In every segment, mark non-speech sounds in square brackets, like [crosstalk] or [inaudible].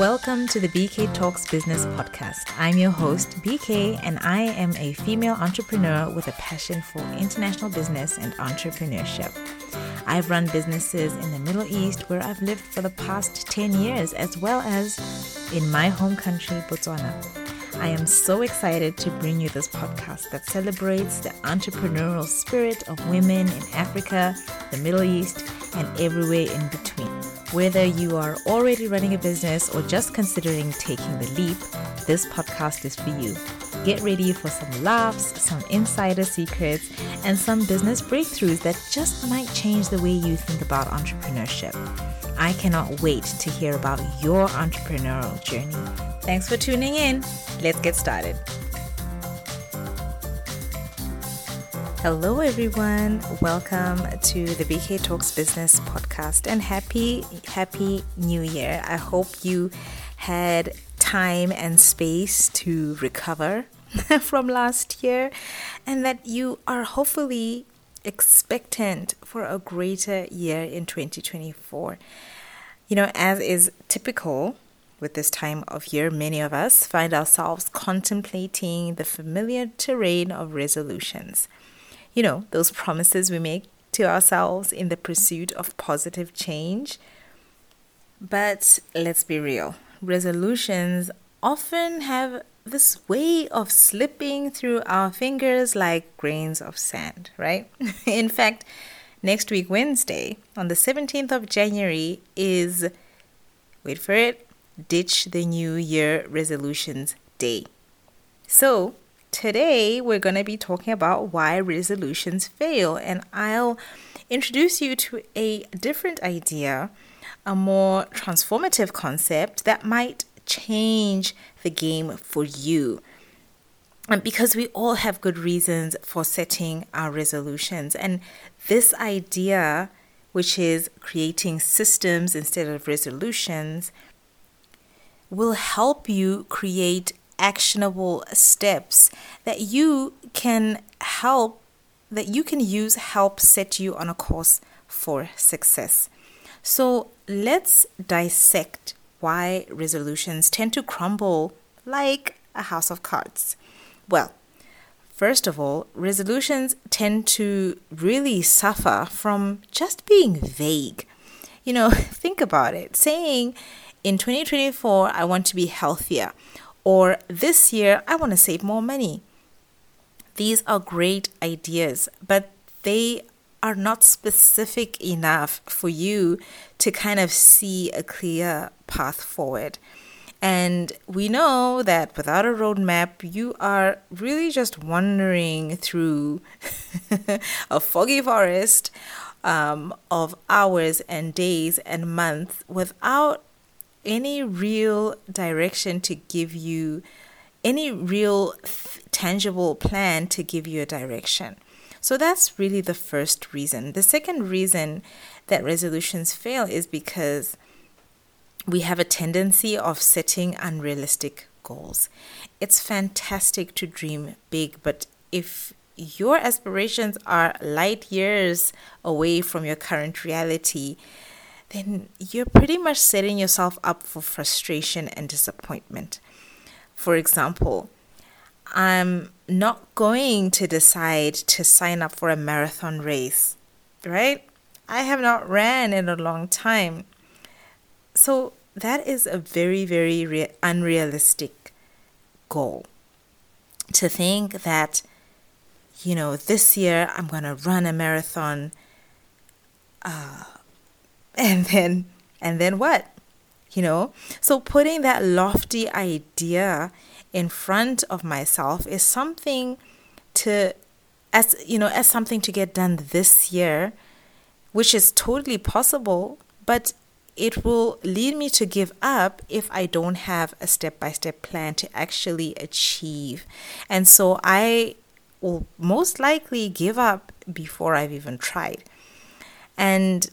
Welcome to the BK Talks Business Podcast. I'm your host, BK, and I am a female entrepreneur with a passion for international business and entrepreneurship. I've run businesses in the Middle East where I've lived for the past 10 years, as well as in my home country, Botswana. I am so excited to bring you this podcast that celebrates the entrepreneurial spirit of women in Africa, the Middle East, and everywhere in between. Whether you are already running a business or just considering taking the leap, this podcast is for you. Get ready for some laughs, some insider secrets, and some business breakthroughs that just might change the way you think about entrepreneurship. I cannot wait to hear about your entrepreneurial journey. Thanks for tuning in. Let's get started. Hello, everyone. Welcome to the BK Talks Business podcast and happy, happy new year. I hope you had time and space to recover [laughs] from last year and that you are hopefully expectant for a greater year in 2024. You know, as is typical with this time of year, many of us find ourselves contemplating the familiar terrain of resolutions you know, those promises we make to ourselves in the pursuit of positive change. But let's be real resolutions often have this way of slipping through our fingers like grains of sand, right? [laughs] in fact, next week, Wednesday, on the 17th of January, is wait for it, Ditch the New Year Resolutions Day. So, Today, we're going to be talking about why resolutions fail, and I'll introduce you to a different idea, a more transformative concept that might change the game for you. And because we all have good reasons for setting our resolutions, and this idea, which is creating systems instead of resolutions, will help you create actionable steps that you can help that you can use help set you on a course for success. So, let's dissect why resolutions tend to crumble like a house of cards. Well, First of all, resolutions tend to really suffer from just being vague. You know, [laughs] think about it. Saying in 2024, I want to be healthier, or this year, I want to save more money. These are great ideas, but they are not specific enough for you to kind of see a clear path forward. And we know that without a roadmap, you are really just wandering through [laughs] a foggy forest um, of hours and days and months without any real direction to give you any real th- tangible plan to give you a direction. So that's really the first reason. The second reason that resolutions fail is because we have a tendency of setting unrealistic goals. It's fantastic to dream big, but if your aspirations are light years away from your current reality, then you're pretty much setting yourself up for frustration and disappointment. For example, I'm not going to decide to sign up for a marathon race, right? I have not ran in a long time. So that is a very, very re- unrealistic goal. To think that, you know, this year I'm going to run a marathon. Uh, [laughs] and then and then what you know so putting that lofty idea in front of myself is something to as you know as something to get done this year which is totally possible but it will lead me to give up if I don't have a step by step plan to actually achieve. And so I will most likely give up before I've even tried. And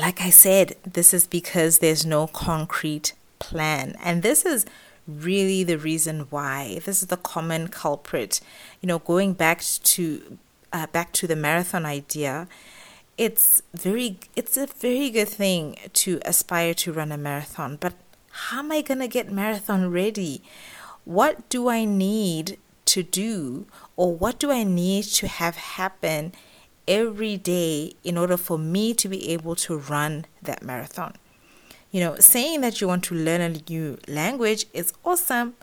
like I said, this is because there's no concrete plan. And this is really the reason why. This is the common culprit. You know, going back to uh, back to the marathon idea, it's very it's a very good thing to aspire to run a marathon, but How am I going to get marathon ready? What do I need to do, or what do I need to have happen every day in order for me to be able to run that marathon? You know, saying that you want to learn a new language is awesome,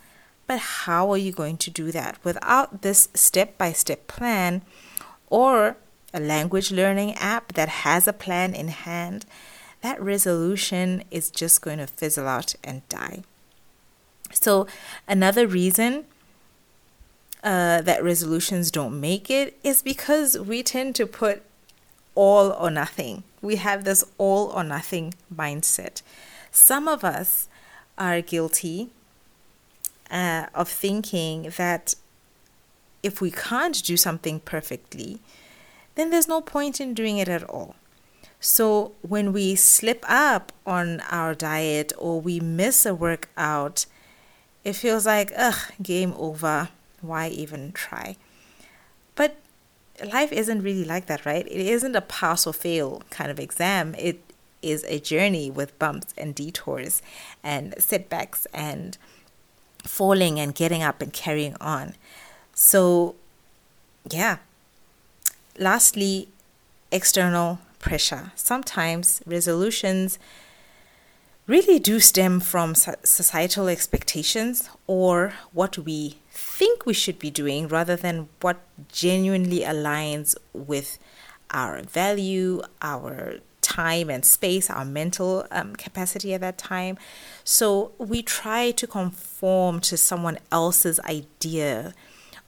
but how are you going to do that without this step by step plan or a language learning app that has a plan in hand? That resolution is just going to fizzle out and die. So, another reason uh, that resolutions don't make it is because we tend to put all or nothing. We have this all or nothing mindset. Some of us are guilty uh, of thinking that if we can't do something perfectly, then there's no point in doing it at all. So when we slip up on our diet or we miss a workout, it feels like, ugh, game over. Why even try? But life isn't really like that, right? It isn't a pass or fail kind of exam. It is a journey with bumps and detours and setbacks and falling and getting up and carrying on. So, yeah. Lastly, external pressure. Sometimes resolutions really do stem from societal expectations or what we think we should be doing rather than what genuinely aligns with our value, our time and space, our mental um, capacity at that time. So we try to conform to someone else's idea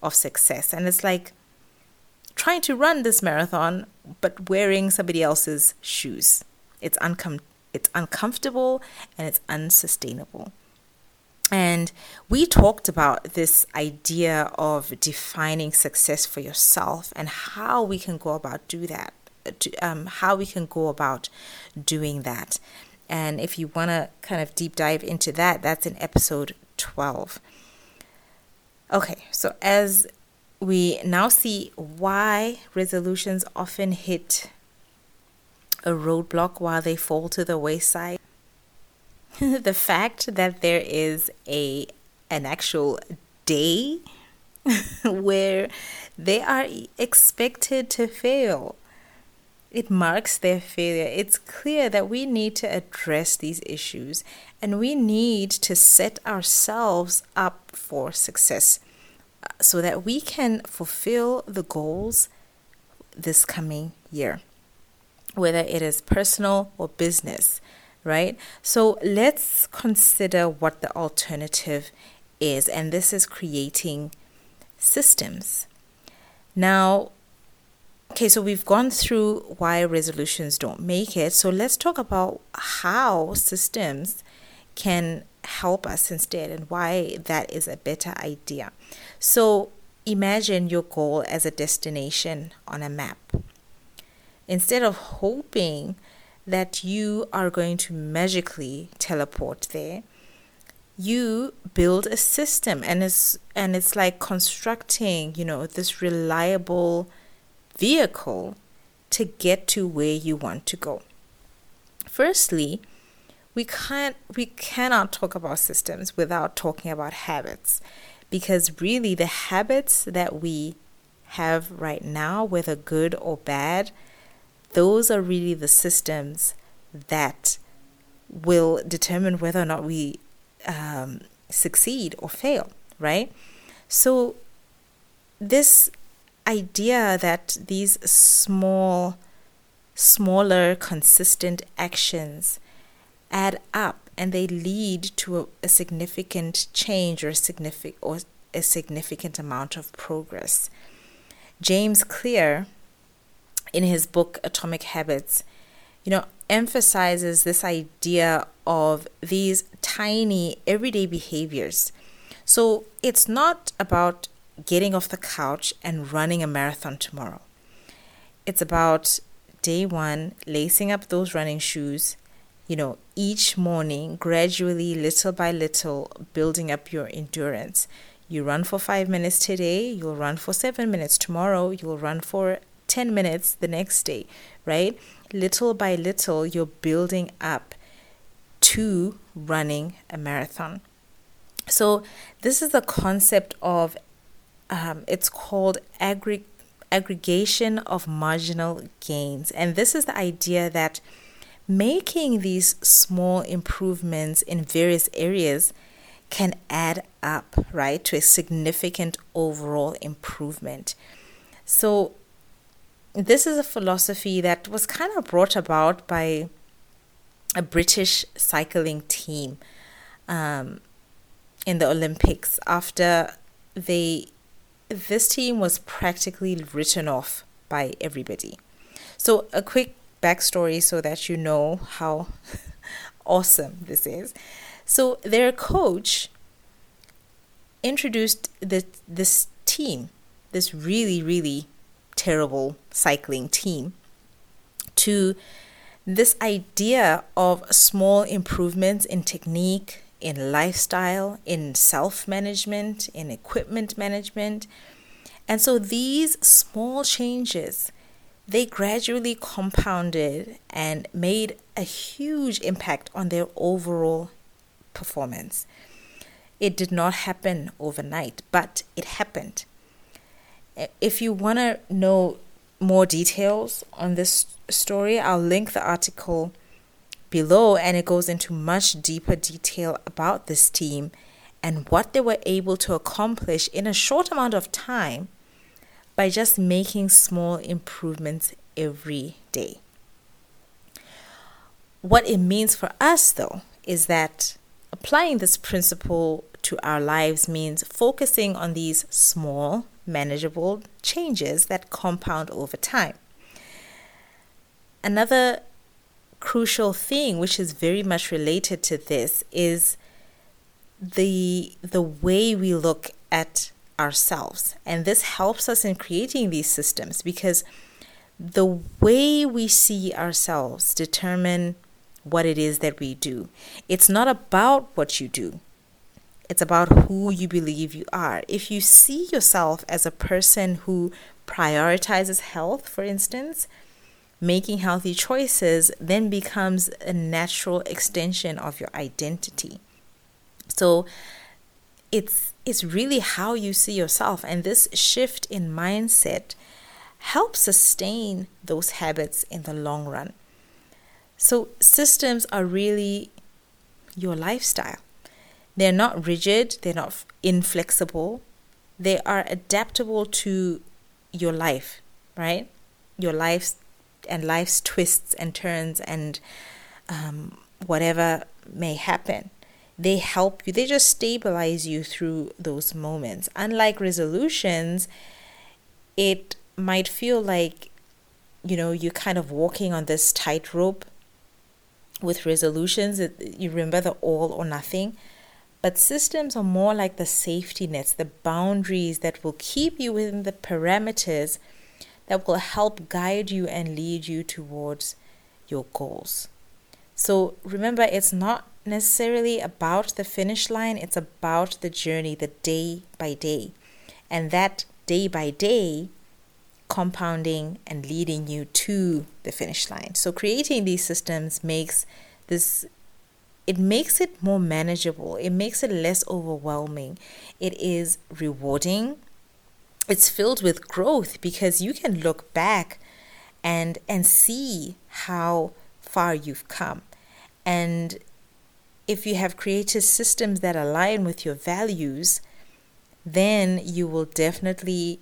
of success. And it's like trying to run this marathon, but wearing somebody else's shoes. It's, uncom- it's uncomfortable and it's unsustainable. And we talked about this idea of defining success for yourself and how we can go about do that um, how we can go about doing that. And if you want to kind of deep dive into that, that's in episode 12. Okay, so as we now see why resolutions often hit a roadblock while they fall to the wayside. [laughs] the fact that there is a an actual day [laughs] where they are expected to fail it marks their failure. It's clear that we need to address these issues and we need to set ourselves up for success uh, so that we can fulfill the goals this coming year, whether it is personal or business, right? So let's consider what the alternative is, and this is creating systems. Now, Okay, so we've gone through why resolutions don't make it. So let's talk about how systems can help us instead and why that is a better idea. So imagine your goal as a destination on a map. Instead of hoping that you are going to magically teleport there, you build a system and it's and it's like constructing, you know, this reliable vehicle to get to where you want to go. Firstly, we can't we cannot talk about systems without talking about habits because really the habits that we have right now whether good or bad those are really the systems that will determine whether or not we um, succeed or fail right so this idea that these small, smaller, consistent actions add up and they lead to a, a significant change or a significant or a significant amount of progress. James Clear, in his book Atomic Habits, you know, emphasizes this idea of these tiny everyday behaviors. So it's not about getting off the couch and running a marathon tomorrow. It's about day one, lacing up those running shoes, you know, each morning, gradually, little by little, building up your endurance. You run for five minutes today, you'll run for seven minutes tomorrow, you'll run for 10 minutes the next day, right? Little by little, you're building up to running a marathon. So, this is the concept of um, it's called aggregation of marginal gains. And this is the idea that making these small improvements in various areas can add up, right, to a significant overall improvement. So, this is a philosophy that was kind of brought about by a British cycling team um, in the Olympics after they this team was practically written off by everybody. So, a quick backstory so that you know how [laughs] awesome this is. So, their coach introduced the, this team, this really, really terrible cycling team, to this idea of small improvements in technique, in lifestyle, in self management, in equipment management. And so these small changes, they gradually compounded and made a huge impact on their overall performance. It did not happen overnight, but it happened. If you want to know more details on this story, I'll link the article below, and it goes into much deeper detail about this team and what they were able to accomplish in a short amount of time by just making small improvements every day. What it means for us, though, is that applying this principle to our lives means focusing on these small, manageable changes that compound over time. Another crucial thing, which is very much related to this, is the the way we look at ourselves. And this helps us in creating these systems because the way we see ourselves determine what it is that we do. It's not about what you do. It's about who you believe you are. If you see yourself as a person who prioritizes health, for instance, making healthy choices then becomes a natural extension of your identity. So it's it's really how you see yourself and this shift in mindset helps sustain those habits in the long run. So systems are really your lifestyle. They're not rigid, they're not inflexible. They are adaptable to your life, right? Your life's and life's twists and turns and um, whatever may happen. They help you, they just stabilize you through those moments. Unlike resolutions, it might feel like, you know, you're kind of walking on this tightrope with resolutions. You remember the all or nothing. But systems are more like the safety nets, the boundaries that will keep you within the parameters that will help guide you and lead you towards your goals. So remember, it's not necessarily about the finish line, it's about the journey, the day by day. And that day by day compounding and leading you to the finish line. So creating these systems makes this it makes it more manageable. It makes it less overwhelming. It is rewarding it's filled with growth because you can look back and and see how far you've come and if you have created systems that align with your values then you will definitely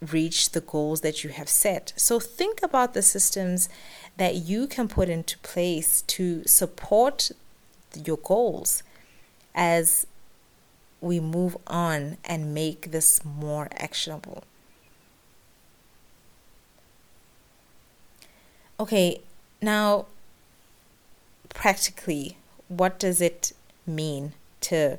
reach the goals that you have set so think about the systems that you can put into place to support your goals as we move on and make this more actionable. Okay, now practically, what does it mean to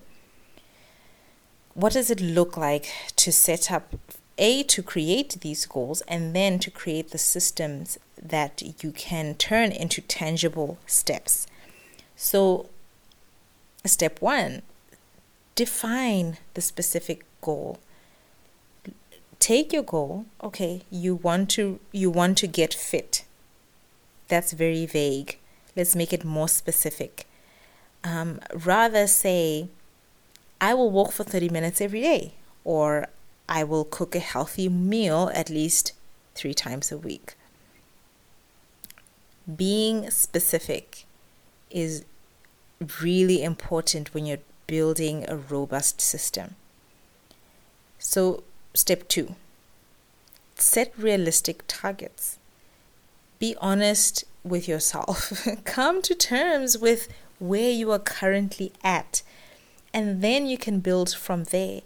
what does it look like to set up a to create these goals and then to create the systems that you can turn into tangible steps so step 1 define the specific goal. Take your goal okay you want to you want to get fit. That's very vague. Let's make it more specific. Um, rather say, I will walk for 30 minutes every day, or I will cook a healthy meal at least three times a week. Being specific is really important when you're building a robust system. So, step two set realistic targets. Be honest with yourself. [laughs] Come to terms with where you are currently at, and then you can build from there.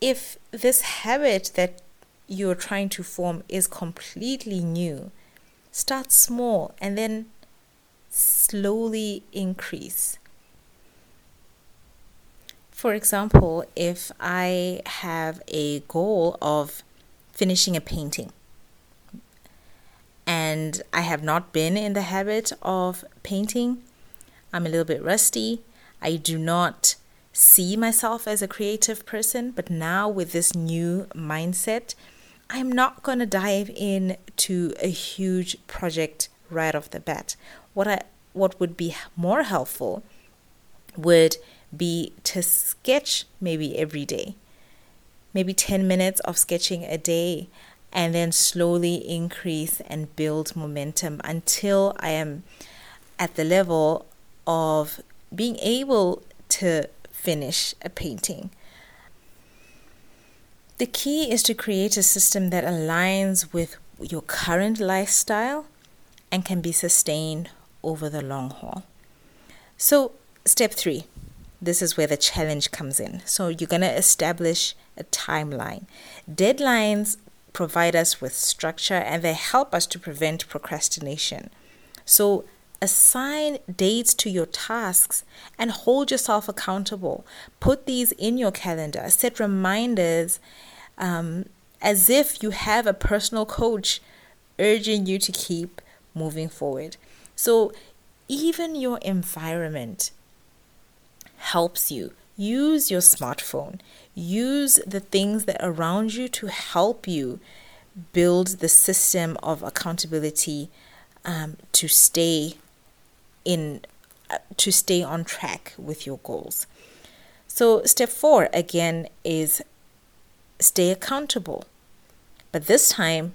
If this habit that you're trying to form is completely new, start small and then slowly increase. For example, if I have a goal of finishing a painting and I have not been in the habit of painting, I'm a little bit rusty. I do not see myself as a creative person, but now with this new mindset, I'm not going to dive in to a huge project right off the bat. What I what would be more helpful would be to sketch maybe every day, maybe 10 minutes of sketching a day, and then slowly increase and build momentum until I am at the level of being able to finish a painting. The key is to create a system that aligns with your current lifestyle and can be sustained over the long haul. So, step three this is where the challenge comes in. So you're going to establish a timeline. Deadlines provide us with structure and they help us to prevent procrastination. So assign dates to your tasks and hold yourself accountable. Put these in your calendar. Set reminders um, as if you have a personal coach urging you to keep moving forward. So even your environment helps you. Use your smartphone. Use the things that are around you to help you build the system of accountability um, to stay in uh, to stay on track with your goals. So step 4 again is stay accountable. But this time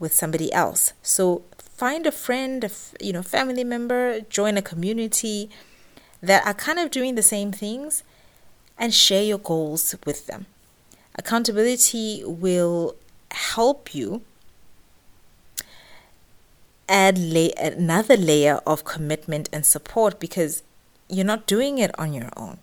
with somebody else. So find a friend, a, you know, family member, join a community, that are kind of doing the same things and share your goals with them. Accountability will help you add la- another layer of commitment and support because you're not doing it on your own.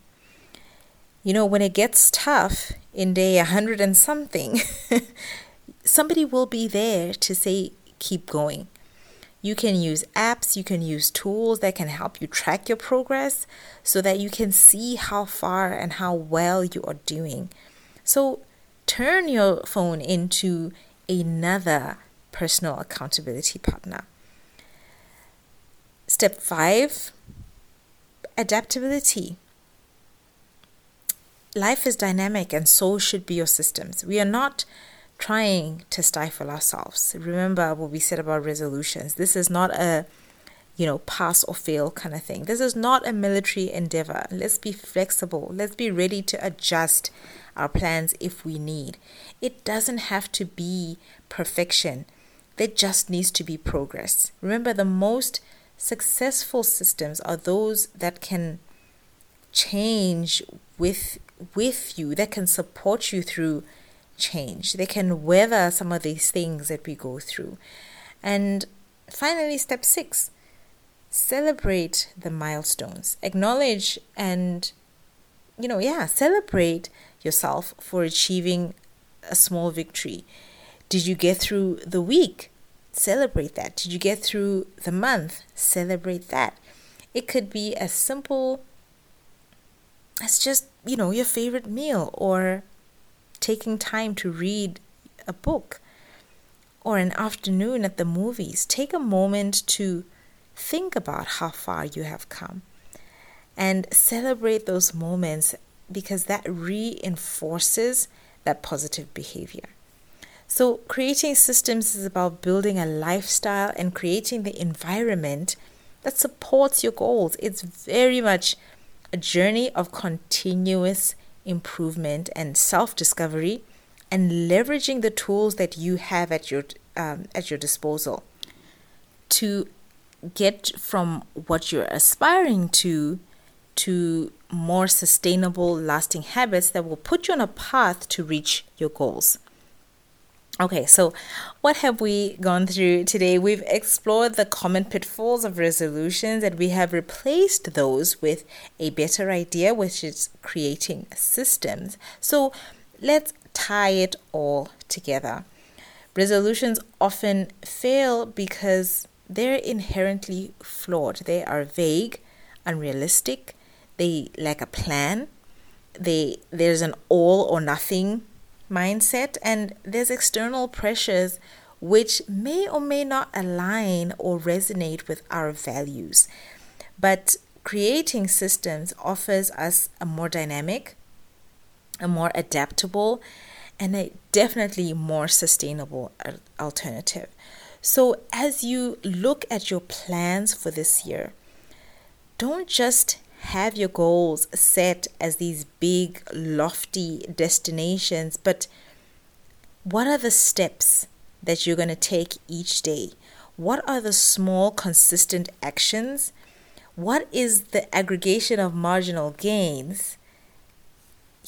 You know, when it gets tough in day 100 and something, [laughs] somebody will be there to say, keep going. You can use apps, you can use tools that can help you track your progress so that you can see how far and how well you are doing. So turn your phone into another personal accountability partner. Step five adaptability. Life is dynamic, and so should be your systems. We are not trying to stifle ourselves. Remember what we said about resolutions. This is not a you know, pass or fail kind of thing. This is not a military endeavor. Let's be flexible. Let's be ready to adjust our plans if we need. It doesn't have to be perfection, there just needs to be progress. Remember, the most successful systems are those that can change with with you that can support you through change. They can weather some of these things that we go through. And finally, step six celebrate the milestones. Acknowledge and, you know, yeah, celebrate yourself for achieving a small victory. Did you get through the week? Celebrate that. Did you get through the month? Celebrate that. It could be as simple as just, you know, your favorite meal or taking time to read a book or an afternoon at the movies. Take a moment to think about how far you have come and celebrate those moments because that reinforces that positive behavior. So, creating systems is about building a lifestyle and creating the environment that supports your goals. It's very much a journey of continuous improvement and self discovery and leveraging the tools that you have at your um, at your disposal to get from what you're aspiring to to more sustainable lasting habits that will put you on a path to reach your goals Okay, so what have we gone through today? We've explored the common pitfalls of resolutions and we have replaced those with a better idea, which is creating systems. So let's tie it all together. Resolutions often fail because they're inherently flawed, they are vague, unrealistic, they lack a plan. They, there's an all or nothing mindset, and there's external pressures which may or may not align or resonate with our values. But creating systems offers us a more dynamic, a more adaptable, and a definitely more sustainable alternative. So, as you look at your plans for this year, don't just have your goals set as these big, lofty destinations, but what are the steps that you're going to take each day? What are the small, consistent actions? What is the aggregation of marginal gains?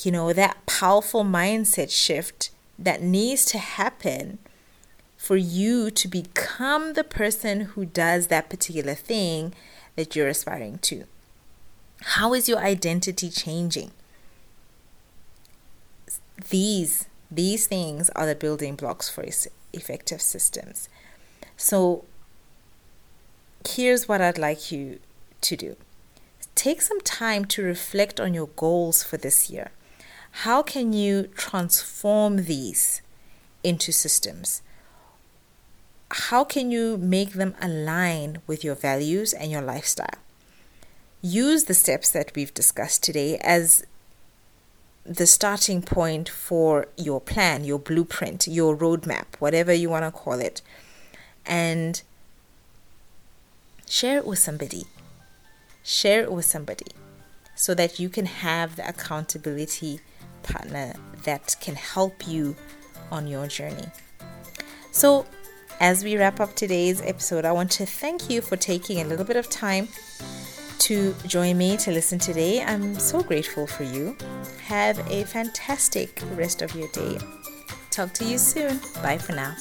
You know, that powerful mindset shift that needs to happen for you to become the person who does that particular thing that you're aspiring to. How is your identity changing? These these things are the building blocks for effective systems. So here's what I'd like you to do. Take some time to reflect on your goals for this year. How can you transform these into systems? How can you make them align with your values and your lifestyle? Use the steps that we've discussed today as the starting point for your plan, your blueprint, your roadmap, whatever you want to call it, and share it with somebody. Share it with somebody so that you can have the accountability partner that can help you on your journey. So, as we wrap up today's episode, I want to thank you for taking a little bit of time to join me to listen today. I'm so grateful for you. Have a fantastic rest of your day. Talk to you soon. Bye for now.